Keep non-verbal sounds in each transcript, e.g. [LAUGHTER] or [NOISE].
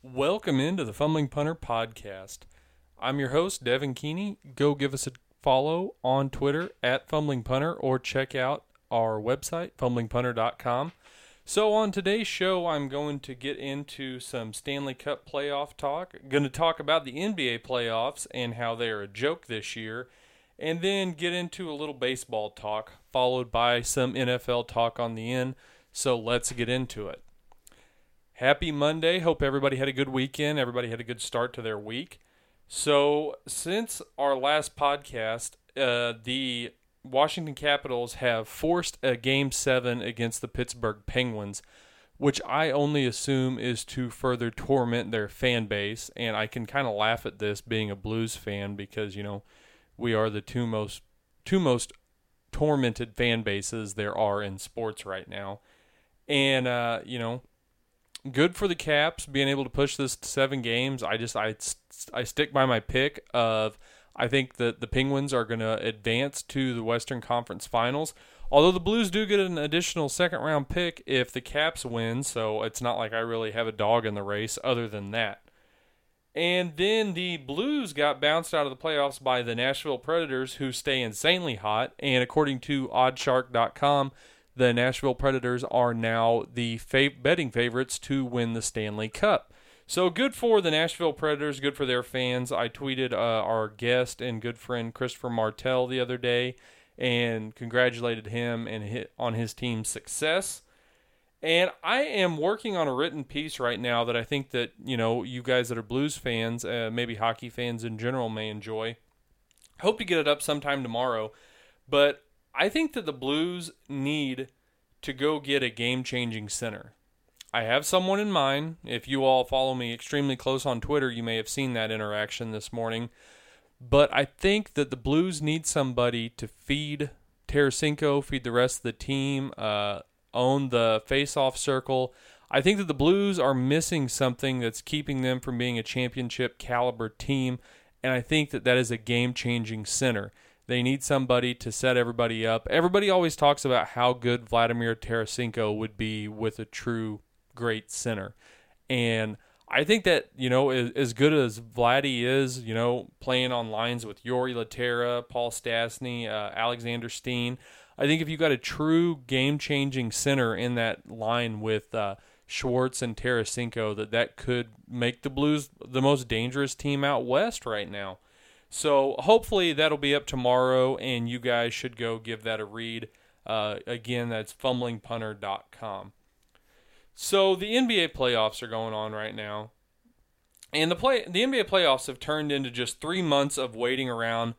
Welcome into the Fumbling Punter podcast. I'm your host, Devin Keeney. Go give us a follow on Twitter at Fumbling Punter or check out our website, fumblingpunter.com. So, on today's show, I'm going to get into some Stanley Cup playoff talk. I'm going to talk about the NBA playoffs and how they're a joke this year, and then get into a little baseball talk, followed by some NFL talk on the end. So, let's get into it. Happy Monday. Hope everybody had a good weekend. Everybody had a good start to their week. So, since our last podcast, uh, the Washington Capitals have forced a game seven against the Pittsburgh Penguins, which I only assume is to further torment their fan base. And I can kind of laugh at this being a Blues fan because, you know, we are the two most two most tormented fan bases there are in sports right now. And uh, you know, good for the Caps being able to push this to seven games. I just I I stick by my pick of I think that the Penguins are going to advance to the Western Conference Finals. Although the Blues do get an additional second round pick if the Caps win, so it's not like I really have a dog in the race other than that. And then the Blues got bounced out of the playoffs by the Nashville Predators, who stay insanely hot. And according to OddsShark.com, the Nashville Predators are now the fav- betting favorites to win the Stanley Cup. So good for the Nashville Predators, good for their fans. I tweeted uh, our guest and good friend Christopher Martell the other day and congratulated him and hit on his team's success. And I am working on a written piece right now that I think that you know you guys that are Blues fans, uh, maybe hockey fans in general, may enjoy. Hope to get it up sometime tomorrow, but I think that the Blues need to go get a game changing center. I have someone in mind. If you all follow me extremely close on Twitter, you may have seen that interaction this morning. But I think that the Blues need somebody to feed Tarasenko, feed the rest of the team, uh, own the face-off circle. I think that the Blues are missing something that's keeping them from being a championship caliber team, and I think that that is a game-changing center. They need somebody to set everybody up. Everybody always talks about how good Vladimir Tarasenko would be with a true great center. And I think that, you know, as, good as Vladdy is, you know, playing on lines with Jori Lehtera, Paul Stastny, uh, Alexander Steen, I think if you got a true game changing center in that line with uh, Schwartz and Tarasenko, that that could make the Blues the most dangerous team out west right now. So hopefully that'll be up tomorrow, and you guys should go give that a read. Uh, again, that's fumblingpunter.com. So the NBA playoffs are going on right now, and the play the NBA playoffs have turned into just three months of waiting around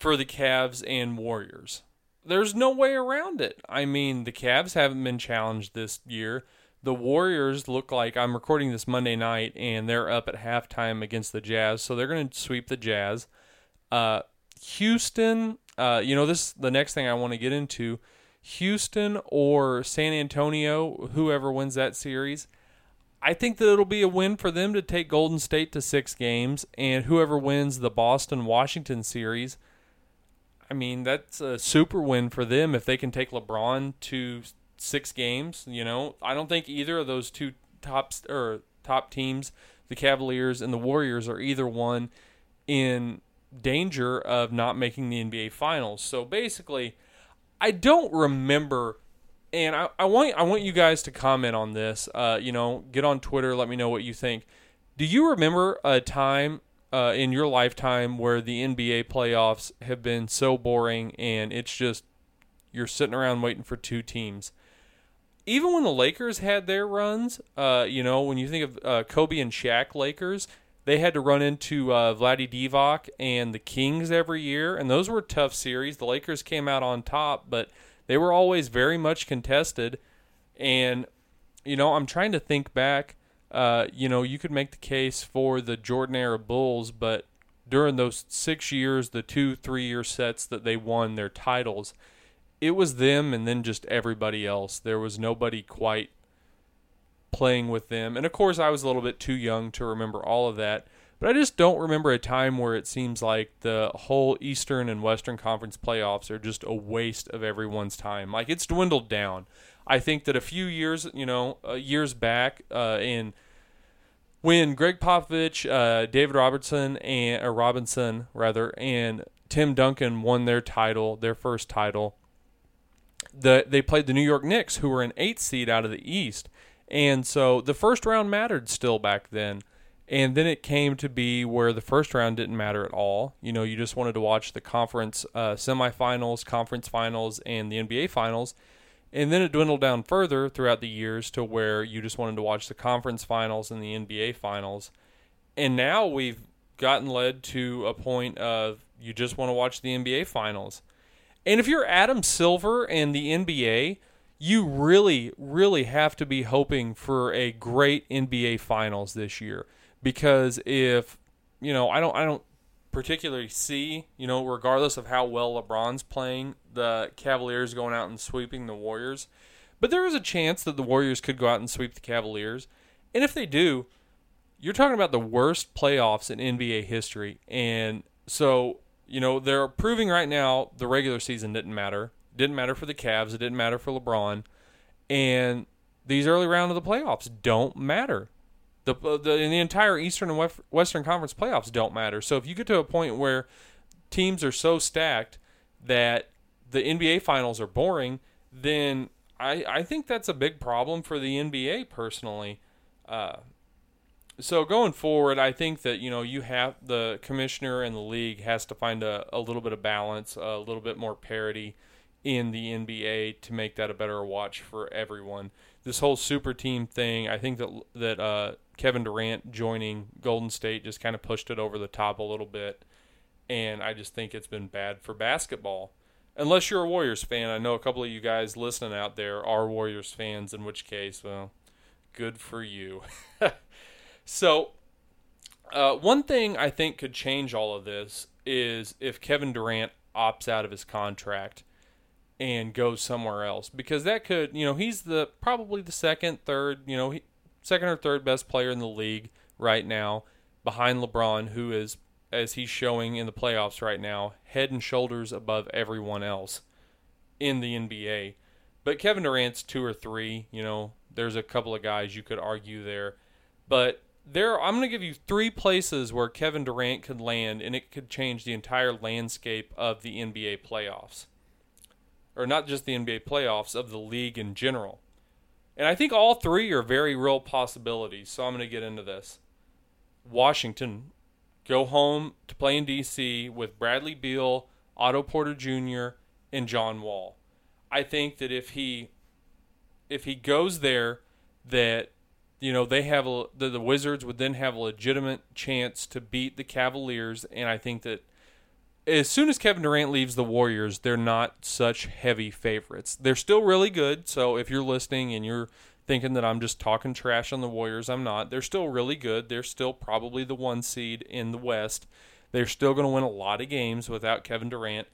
for the Cavs and Warriors. There's no way around it. I mean, the Cavs haven't been challenged this year. The Warriors look like I'm recording this Monday night, and they're up at halftime against the Jazz, so they're going to sweep the Jazz. Uh, Houston, uh, you know, this is the next thing I want to get into. Houston or San Antonio, whoever wins that series, I think that it'll be a win for them to take Golden State to six games, and whoever wins the Boston Washington series, I mean, that's a super win for them if they can take LeBron to six games. You know, I don't think either of those two top or top teams, the Cavaliers and the Warriors, are either one in danger of not making the NBA Finals. So basically, I don't remember, and I, I want I want you guys to comment on this. Uh, you know, get on Twitter, let me know what you think. Do you remember a time uh, in your lifetime where the NBA playoffs have been so boring and it's just you're sitting around waiting for two teams? Even when the Lakers had their runs, uh, you know, when you think of uh, Kobe and Shaq Lakers, they had to run into uh, Vlade Divac and the Kings every year, and those were tough series. The Lakers came out on top, but they were always very much contested. And you know, I'm trying to think back. Uh, you know, you could make the case for the Jordan era Bulls, but during those six years, the two, three year sets that they won their titles, it was them and then just everybody else. There was nobody quite playing with them. And of course, I was a little bit too young to remember all of that. But I just don't remember a time where it seems like the whole Eastern and Western Conference playoffs are just a waste of everyone's time. Like it's dwindled down. I think that a few years, you know, uh, years back uh, in when Gregg Popovich, uh, David Robertson, and or Robinson rather, and Tim Duncan won their title, their first title. The they played the New York Knicks, who were an eighth seed out of the East, and so the first round mattered still back then. And then it came to be where the first round didn't matter at all. You know, you just wanted to watch the conference uh, semifinals, conference finals, and the NBA finals. And then it dwindled down further throughout the years to where you just wanted to watch the conference finals and the NBA finals. And now we've gotten led to a point of you just want to watch the NBA finals. And if you're Adam Silver and the NBA, you really, really have to be hoping for a great NBA finals this year because if you know, I don't I don't particularly see, you know, regardless of how well LeBron's playing, the Cavaliers going out and sweeping the Warriors. But there is a chance that the Warriors could go out and sweep the Cavaliers. And if they do, you're talking about the worst playoffs in NBA history. And so, you know, they're proving right now the regular season didn't matter. Didn't matter for the Cavs, it didn't matter for LeBron. And these early round of the playoffs don't matter. The, the in the entire Eastern and Western Conference playoffs don't matter. So if you get to a point where teams are so stacked that the NBA finals are boring, then I I think that's a big problem for the NBA personally. Uh, so going forward, I think that you know you have the commissioner and the league has to find a, a little bit of balance, a little bit more parity in the NBA to make that a better watch for everyone. This whole super team thing, I think that that uh, Kevin Durant joining Golden State just kind of pushed it over the top a little bit. And I just think it's been bad for basketball. Unless you're a Warriors fan. I know a couple of you guys listening out there are Warriors fans, in which case, well, good for you. [LAUGHS] so, uh, one thing I think could change all of this is if Kevin Durant opts out of his contract and goes somewhere else because that could, you know, he's the probably the second, third, you know, he, second or third best player in the league right now, behind LeBron, who is, as he's showing in the playoffs right now, head and shoulders above everyone else in the NBA. But Kevin Durant's two or three. You know, there's a couple of guys you could argue there, but there I'm going to give you three places where Kevin Durant could land, and it could change the entire landscape of the NBA playoffs, or not just the NBA playoffs of the league in general. And I think all three are very real possibilities. So I'm going to get into this. Washington, go home to play in D.C. with Bradley Beal, Otto Porter Jr., and John Wall. I think that if he if he goes there, that you know they have a, the, the Wizards would then have a legitimate chance to beat the Cavaliers, and I think that as soon as Kevin Durant leaves the Warriors, they're not such heavy favorites. They're still really good. So if you're listening and you're thinking that I'm just talking trash on the Warriors, I'm not. They're still really good. They're still probably the one seed in the West. They're still going to win a lot of games without Kevin Durant.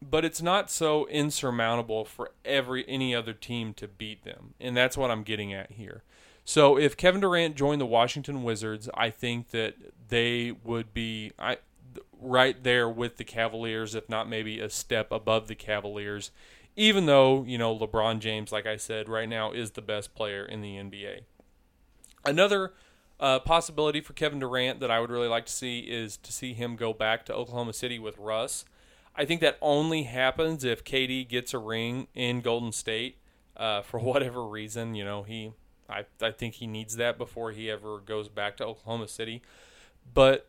But it's not so insurmountable for every any other team to beat them. And that's what I'm getting at here. So if Kevin Durant joined the Washington Wizards, I think that they would be I right there with the Cavaliers, if not maybe a step above the Cavaliers, even though, you know, LeBron James, like I said, right now is the best player in the NBA. Another uh, possibility for Kevin Durant that I would really like to see is to see him go back to Oklahoma City with Russ. I think that only happens if KD gets a ring in Golden State uh, [LAUGHS] for whatever reason. You know, he, I, I think he needs that before he ever goes back to Oklahoma City. But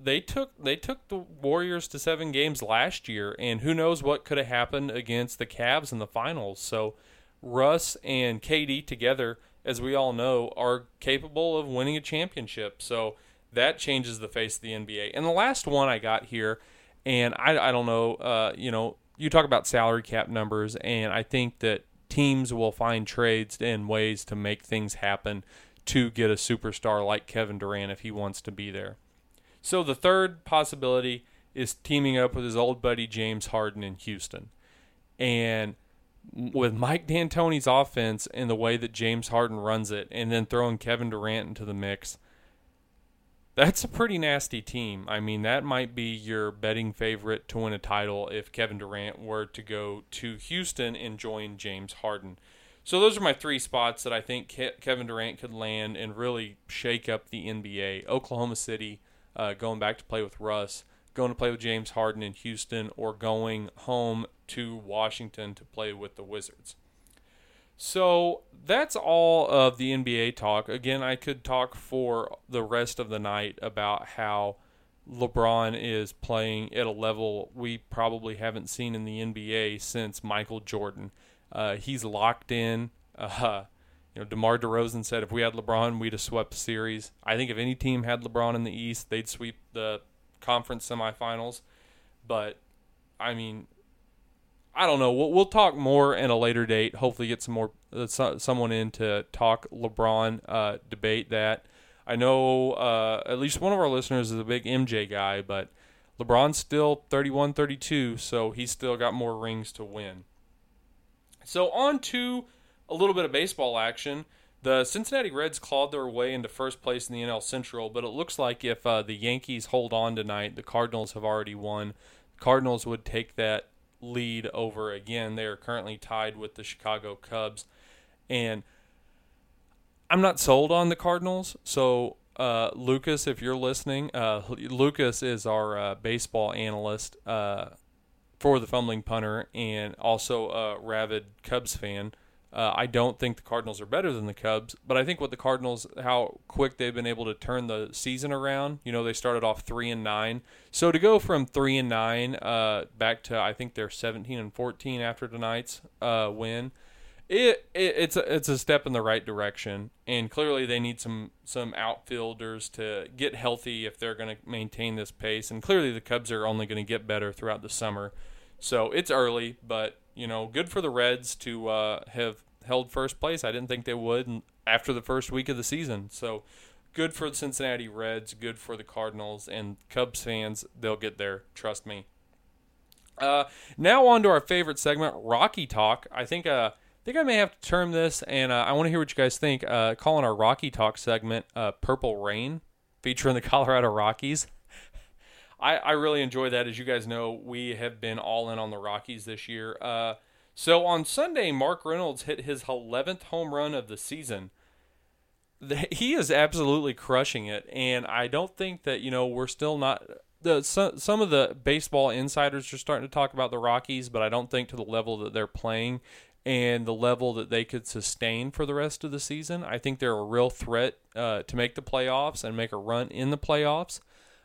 they took they took the Warriors to seven games last year, and who knows what could have happened against the Cavs in the finals. So Russ and KD together, as we all know, are capable of winning a championship. So that changes the face of the NBA. And the last one I got here, and I, I don't know, uh, you know, you talk about salary cap numbers, and I think that teams will find trades and ways to make things happen to get a superstar like Kevin Durant if he wants to be there. So the third possibility is teaming up with his old buddy James Harden in Houston. And with Mike D'Antoni's offense and the way that James Harden runs it, and then throwing Kevin Durant into the mix, that's a pretty nasty team. I mean, that might be your betting favorite to win a title if Kevin Durant were to go to Houston and join James Harden. So those are my three spots that I think Ke- Kevin Durant could land and really shake up the NBA. Oklahoma City, uh, going back to play with Russ, going to play with James Harden in Houston, or going home to Washington to play with the Wizards. So that's all of the NBA talk. Again, I could talk for the rest of the night about how LeBron is playing at a level we probably haven't seen in the NBA since Michael Jordan. Uh, he's locked in. Uh, [LAUGHS] you know, DeMar DeRozan said if we had LeBron, we'd have swept the series. I think if any team had LeBron in the East, they'd sweep the conference semifinals. But I mean, I don't know. We'll, we'll talk more in a later date. Hopefully, get some more uh, someone in to talk LeBron, uh, debate that. I know uh, at least one of our listeners is a big MJ guy, but LeBron's still 31 32, so he's still got more rings to win. So, on to a little bit of baseball action. The Cincinnati Reds clawed their way into first place in the NL Central, but it looks like if uh, the Yankees hold on tonight, the Cardinals have already won. The Cardinals would take that lead over again. They are currently tied with the Chicago Cubs. And I'm not sold on the Cardinals. So, uh, Lucas, if you're listening, uh, Lucas is our uh, baseball analyst uh, for the Fumbling Punter and also a rabid Cubs fan. Uh, I don't think the Cardinals are better than the Cubs, but I think what the Cardinals, how quick they've been able to turn the season around. You know, they started off three and nine, so to go from three and nine uh, back to I think they're seventeen and fourteen after tonight's win it, it, it's a, it's a step in the right direction, and clearly they need some some outfielders to get healthy if they're going to maintain this pace. And clearly the Cubs are only going to get better throughout the summer, so it's early, but you know, good for the Reds to uh, have held first place. I didn't think they would after the first week of the season, so good for the Cincinnati Reds, good for the Cardinals and Cubs fans. They'll get there, trust me. Uh, now on to our favorite segment, Rocky Talk. I think uh think I may have to term this, and uh, I want to hear what you guys think. Uh, calling our Rocky Talk segment uh, "Purple Rain," featuring the [LAUGHS] Colorado Rockies. I, I really enjoy that. As you guys know, we have been all in on the Rockies this year. Uh, so on Sunday, Mark Reynolds hit his 11th home run of the season. The, he is absolutely crushing it, and I don't think that you know we're still not. The, some, some of the baseball insiders are starting to talk about the Rockies, but I don't think to the level that they're playing and the level that they could sustain for the rest of the season. I think they're a real threat uh, to make the playoffs and make a run in the playoffs.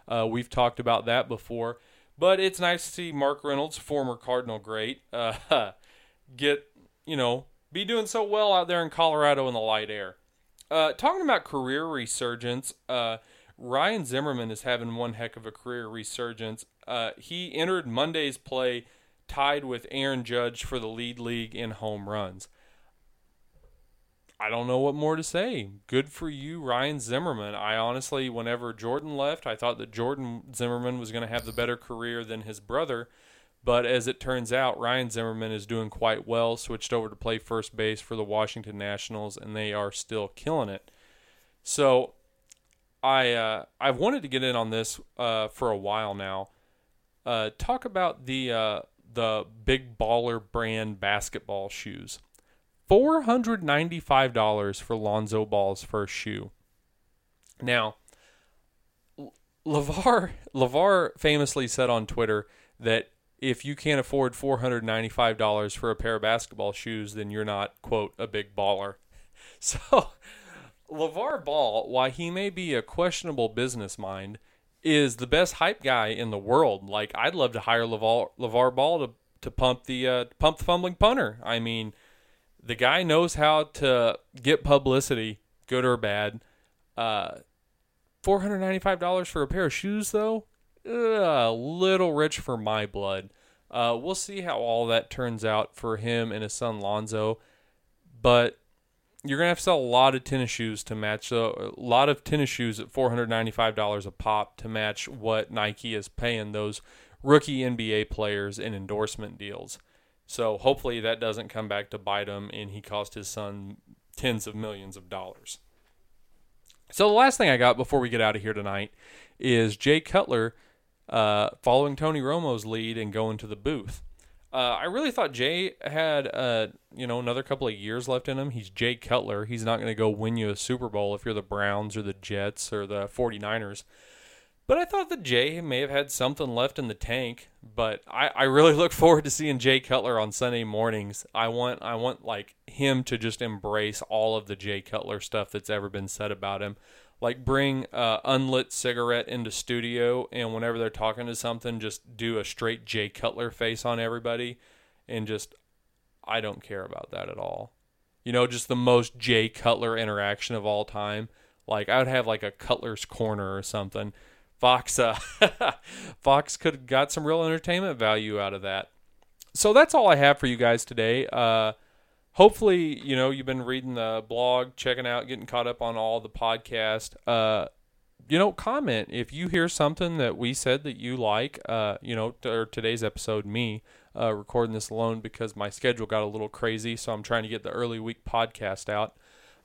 Uh, we've talked about that before, but it's nice to see Mark Reynolds, former Cardinal great, uh, [LAUGHS] get you know be doing so well out there in Colorado in the light air. Uh, talking about career resurgence, uh, Ryan Zimmerman is having one heck of a career resurgence. Uh, he entered Monday's play tied with Aaron Judge for the lead league in home runs. I don't know what more to say. Good for you, Ryan Zimmerman. I honestly, whenever Jordan left, I thought that Jordan Zimmermann was going to have the better career than his brother. But as it turns out, Ryan Zimmerman is doing quite well. Switched over to play first base for the Washington Nationals, and they are still killing it. So, I uh, I've wanted to get in on this uh, for a while now. Uh, talk about the uh, the Big Baller brand basketball shoes. $495 for Lonzo Ball's first shoe. Now, LaVar LaVar famously said on Twitter that if you can't afford $495 for a pair of basketball shoes, then you're not, quote, a big baller. [LAUGHS] So, LaVar Ball, while he may be a questionable business mind, is the best hype guy in the world. Like I'd love to hire Levar, LaVar Ball to to pump the uh, pump the fumbling punter. I mean, the guy knows how to get publicity, good or bad. Uh, Four hundred ninety five dollars for a pair of shoes, though, a little rich for my blood. Uh, we'll see how all that turns out for him and his son Lonzo, but you're gonna have to sell a lot of tennis shoes to match a lot of tennis shoes at four hundred ninety five dollars a pop to match what Nike is paying those rookie NBA players in endorsement deals. So hopefully that doesn't come back to bite him and he cost his son tens of millions of dollars. So the last thing I got before we get out of here tonight is Jay Cutler uh, following Tony Romo's lead and going to the booth. Uh, I really thought Jay had, uh, you know, another couple of years left in him. He's Jay Cutler. He's not going to go win you a Super Bowl if you're the Browns or the Jets or the 49ers. But I thought that Jay may have had something left in the tank. But I, I really [LAUGHS] look forward to seeing Jay Cutler on Sunday mornings. I want I want like him to just embrace all of the Jay Cutler stuff that's ever been said about him like bring uh, unlit cigarette into studio and whenever they're talking to something just do a straight jay cutler face on everybody and just i don't care about that at all. You know just the most jay cutler interaction of all time. Like i would have like a cutler's corner or something. Fox uh, [LAUGHS] fox could have got some real entertainment value out of that. So that's all i have for you guys today. Uh, hopefully, you know, you've been reading the blog, checking out, getting caught up on all the podcast. Uh, you know, comment if you hear something that we said that you like. Uh, you know, or today's episode, me uh, recording this alone because my schedule got a little crazy, so I'm trying to get the early week podcast out.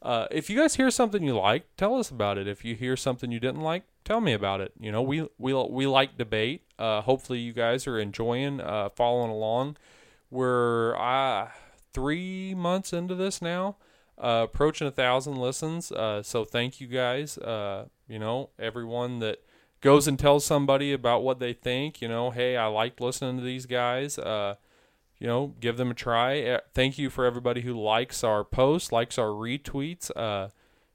Uh, if you guys hear something you like, tell us about it. If you hear something you didn't like, tell me about it. You know, we we we like debate. Uh, hopefully, you guys are enjoying, uh, following along. We're uh, three months into this now, uh, approaching a thousand listens. Uh, so thank you guys. Uh, you know, everyone that goes and tells somebody about what they think. You know, hey, I liked listening to these guys. Uh, you know, give them a try. Uh, thank you for everybody who likes our posts, likes our retweets. Uh,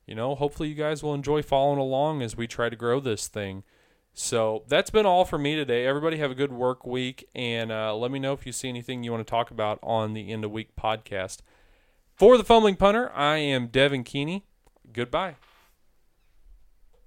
you know, hopefully you guys will enjoy following along as we try to grow this thing. So that's been all for me today. Everybody have a good work week, and uh, let me know if you see anything you want to talk about on the end of week podcast. For the Fumbling Punter, I am Devin Keeney. Goodbye.